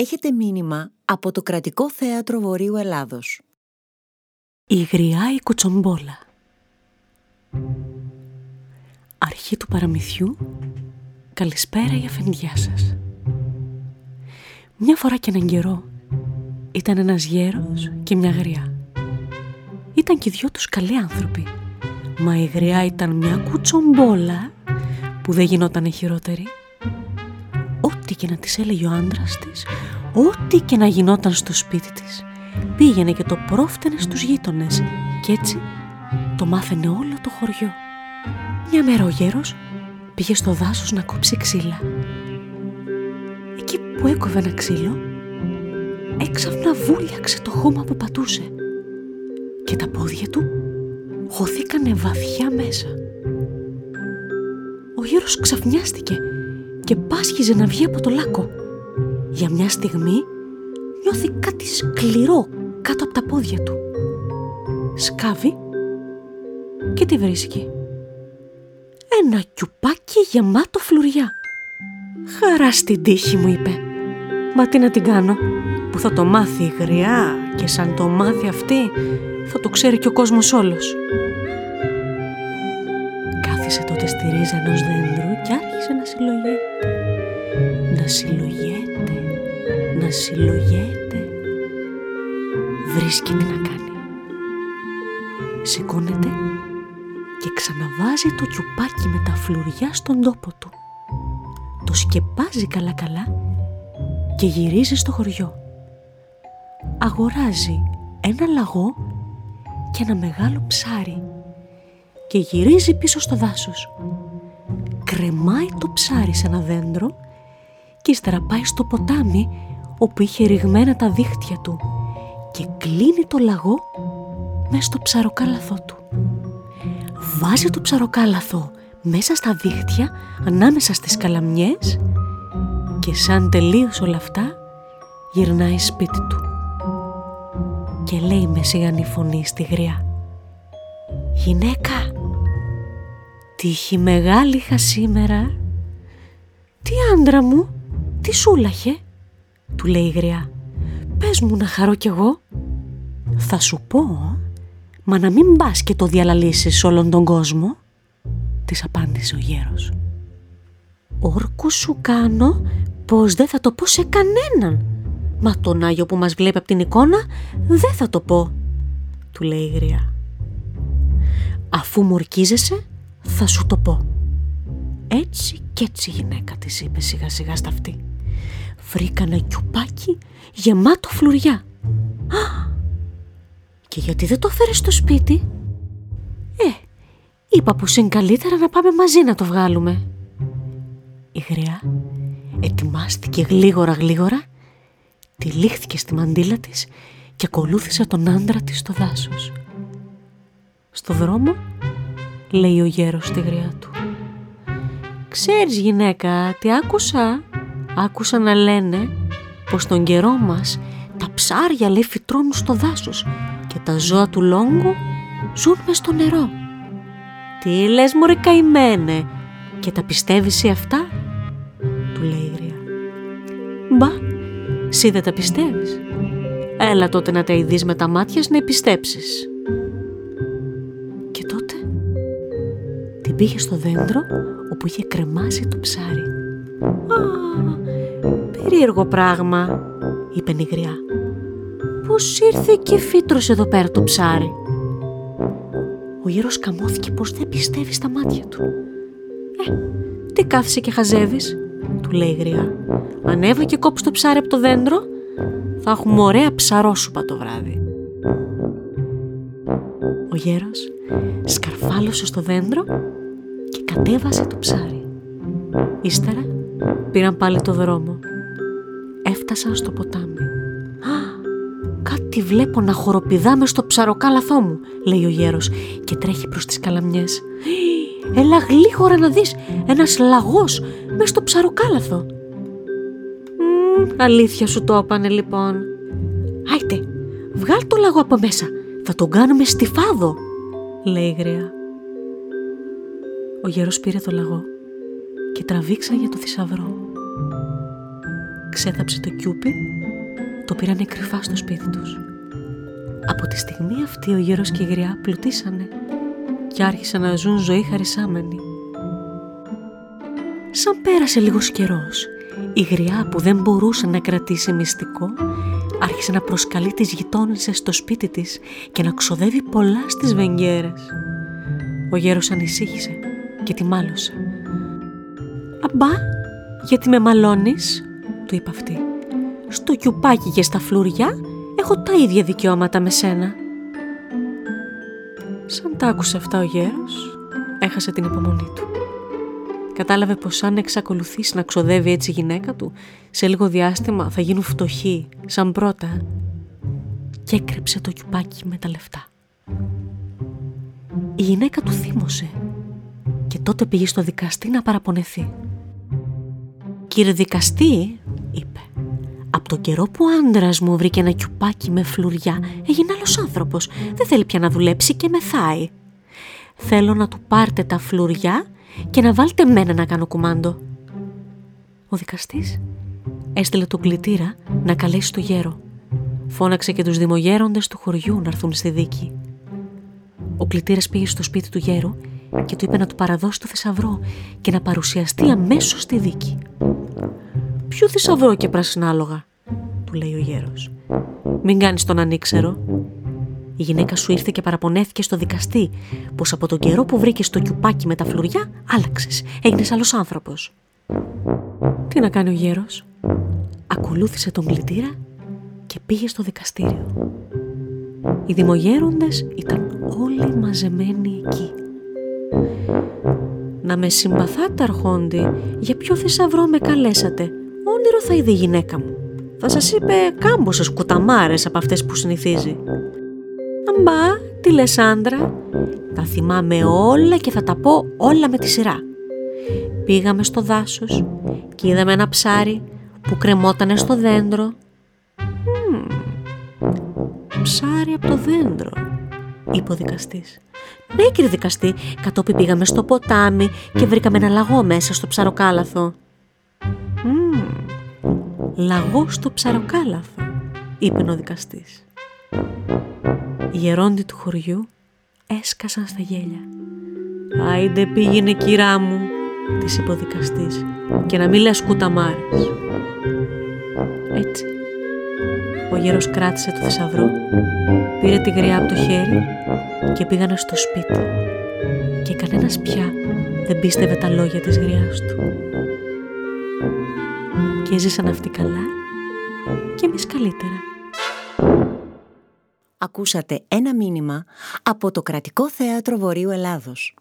έχετε μήνυμα από το Κρατικό Θέατρο Βορείου Ελλάδος. Η γριά η κουτσομπόλα. Αρχή του παραμυθιού. Καλησπέρα η αφεντιά σας. Μια φορά και έναν καιρό Ήταν ένας γέρος και μια γριά. Ήταν και δυο τους καλοί άνθρωποι. Μα η γριά ήταν μια κουτσομπόλα Που δεν γινόταν χειρότερη Ό,τι και να της έλεγε ο άντρας της Ό,τι και να γινόταν στο σπίτι της Πήγαινε και το πρόφτενε στους γείτονες Κι έτσι το μάθαινε όλο το χωριό. Μια μέρα ο γέρος πήγε στο δάσος να κόψει ξύλα. Εκεί που έκοβε ένα ξύλο Έξαφνα βούλιαξε το χώμα που πατούσε Και τα πόδια του χωθήκανε βαθιά μέσα. Ο γέρος ξαφνιάστηκε και πάσχιζε να βγει από το λάκκο. Για μια στιγμή νιώθει κάτι σκληρό κάτω από τα πόδια του. Σκάβει και τι βρίσκει. Ένα κιουπάκι γεμάτο φλουριά. Χαρά στην τύχη μου είπε. Μα τι να την κάνω που θα το μάθει η γριά και σαν το μάθει αυτή θα το ξέρει και ο κόσμος όλος. Κάθισε τότε στη ρίζα ενός δέντρου και άρχισε να συλλογιέται. Να συλλογιέται, να συλλογιέται. Βρίσκει τι να κάνει. Σηκώνεται και ξαναβάζει το κιουπάκι με τα φλουριά στον τόπο του. Το σκεπάζει καλά-καλά και γυρίζει στο χωριό. Αγοράζει ένα λαγό και ένα μεγάλο ψάρι και γυρίζει πίσω στο δάσος. Κρεμάει το ψάρι σε ένα δέντρο και ύστερα πάει στο ποτάμι όπου είχε ρηγμένα τα δίχτυα του και κλείνει το λαγό μέσα στο ψαροκάλαθό του. Βάζει το ψαροκάλαθο μέσα στα δίχτυα ανάμεσα στις καλαμιές και σαν τελείωσε όλα αυτά γυρνάει σπίτι του και λέει με σιγανή φωνή στη γριά «Γυναίκα, Τύχη μεγάλη είχα σήμερα. Τι άντρα μου, τι σούλαχε, του λέει η γριά. Πες μου να χαρώ κι εγώ. Θα σου πω, μα να μην πας και το διαλαλήσεις όλον τον κόσμο, της απάντησε ο γέρος. Όρκου σου κάνω πως δεν θα το πω σε κανέναν. Μα τον Άγιο που μας βλέπει από την εικόνα δεν θα το πω, του λέει η γριά. Αφού μου ορκίζεσαι, θα σου το πω. Έτσι κι έτσι γυναίκα της είπε σιγά σιγά στα αυτή. Βρήκα ένα κιουπάκι γεμάτο φλουριά. Α, και γιατί δεν το φέρεις στο σπίτι; Ε, είπα πως είναι καλύτερα να πάμε μαζί να το βγάλουμε. Η γριά ετοιμάστηκε γλίγορα γλίγορα, τυλίχθηκε στη μαντήλα της και ακολούθησε τον άντρα της στο δάσος. Στο δρόμο λέει ο γέρος στη γριά του. «Ξέρεις γυναίκα, τι άκουσα» άκουσα να λένε πως τον καιρό μας τα ψάρια λέει φυτρώνουν στο δάσος και τα ζώα του λόγκου ζουν μες στο νερό. «Τι λες μωρέ καημένε και τα πιστεύεις εσύ αυτά» του λέει η γριά. «Μπα, εσύ δεν τα πιστεύεις. Έλα τότε να τα ειδείς με τα μάτια να επιστέψεις». πήγε στο δέντρο όπου είχε κρεμάσει το ψάρι. «Α, περίεργο πράγμα», είπε η γριά. «Πώς ήρθε και φύτρωσε εδώ πέρα το ψάρι». Ο γέρος καμώθηκε πως δεν πιστεύει στα μάτια του. «Ε, τι κάθισε και χαζεύεις», του λέει η γριά. «Ανέβα και κόψει το ψάρι από το δέντρο, θα έχουμε ωραία ψαρόσουπα το βράδυ». Ο γέρος σκαρφάλωσε στο δέντρο και κατέβασε το ψάρι. Ύστερα πήραν πάλι το δρόμο. Έφτασαν στο ποτάμι. «Α, κάτι βλέπω να χοροπηδά μες στο ψαροκάλαθό μου», λέει ο γέρος και τρέχει προς τις καλαμιές. «Έλα γλύχωρα να δεις, ένας λαγός μες στο ψαροκάλαθο». αλήθεια σου το έπανε λοιπόν. «Άιτε, βγάλ το λαγό από μέσα, θα τον κάνουμε στιφάδο», λέει η γριά. Ο γέρος πήρε το λαγό και τραβήξα για το θησαυρό. Ξέθαψε το κιούπι το πήρανε κρυφά στο σπίτι τους. Από τη στιγμή αυτή ο γέρος και η γριά πλουτίσανε και άρχισαν να ζουν ζωή χαρισάμενη. Σαν πέρασε λίγος καιρός, η γριά που δεν μπορούσε να κρατήσει μυστικό άρχισε να προσκαλεί τις γειτόνισσες στο σπίτι της και να ξοδεύει πολλά στις βενγέρες. Ο γέρος ανησύχησε και τη μάλωσε. «Αμπά, γιατί με μαλώνεις» του είπε αυτή. «Στο κιουπάκι και στα φλουριά έχω τα ίδια δικαιώματα με σένα». Σαν τα άκουσε αυτά ο γέρος, έχασε την υπομονή του. Κατάλαβε πως αν εξακολουθήσει να ξοδεύει έτσι η γυναίκα του, σε λίγο διάστημα θα γίνουν φτωχοί, σαν πρώτα. Και έκρυψε το κιουπάκι με τα λεφτά. Η γυναίκα του θύμωσε και τότε πήγε στο δικαστή να παραπονεθεί. «Κύριε δικαστή», είπε, «από το καιρό που ο άντρας μου βρήκε ένα κιουπάκι με φλουριά, έγινε άλλος άνθρωπος, δεν θέλει πια να δουλέψει και μεθάει. Θέλω να του πάρτε τα φλουριά και να βάλετε μένα να κάνω κουμάντο». Ο δικαστής έστειλε τον κλητήρα να καλέσει το γέρο. Φώναξε και τους δημογέροντες του χωριού να έρθουν στη δίκη. Ο κλητήρας πήγε στο σπίτι του γέρου και του είπε να του παραδώσει το θησαυρό και να παρουσιαστεί αμέσως στη δίκη. «Ποιο θησαυρό και πρασινάλογα» του λέει ο γέρος. «Μην κάνεις τον ανήξερο». Η γυναίκα σου ήρθε και παραπονέθηκε στο δικαστή πως από τον καιρό που βρήκες το κιουπάκι με τα φλουριά άλλαξες, έγινες άλλος άνθρωπος. Τι να κάνει ο γέρος; Ακολούθησε τον κλητήρα και πήγε στο δικαστήριο. Οι δημογέροντες ήταν όλοι μαζεμένοι εκεί. «Να με συμπαθάτε αρχόντι, για ποιο θησαυρό με καλέσατε; Όνειρο θα είδε η γυναίκα μου. Θα σας είπε κάμποσες κουταμάρες από αυτές που συνηθίζει». «Αμπά, τι λες άντρα, τα θυμάμαι όλα και θα τα πω όλα με τη σειρά. Πήγαμε στο δάσος και είδαμε ένα ψάρι που κρεμότανε στο δέντρο. ψάρι από το δέντρο, είπε ο δικαστής. Ναι, κύριε δικαστή, κατόπιν πήγαμε στο ποτάμι και βρήκαμε ένα λαγό μέσα στο ψαροκάλαθο. Mm, λαγό στο ψαροκάλαθο, είπε ο δικαστής. Οι γερόντι του χωριού έσκασαν στα γέλια. «Άιντε πήγαινε κυρά μου», της είπε ο δικαστής, «και να μην λες κουταμάρες». Έτσι, ο γέρος κράτησε το θησαυρό, πήρε τη γριά από το χέρι και πήγανε στο σπίτι και κανένας πια δεν πίστευε τα λόγια της γριάς του. Και ζήσαν αυτοί καλά και εμείς καλύτερα. Ακούσατε ένα μήνυμα από το Κρατικό Θέατρο Βορείου Ελλάδος.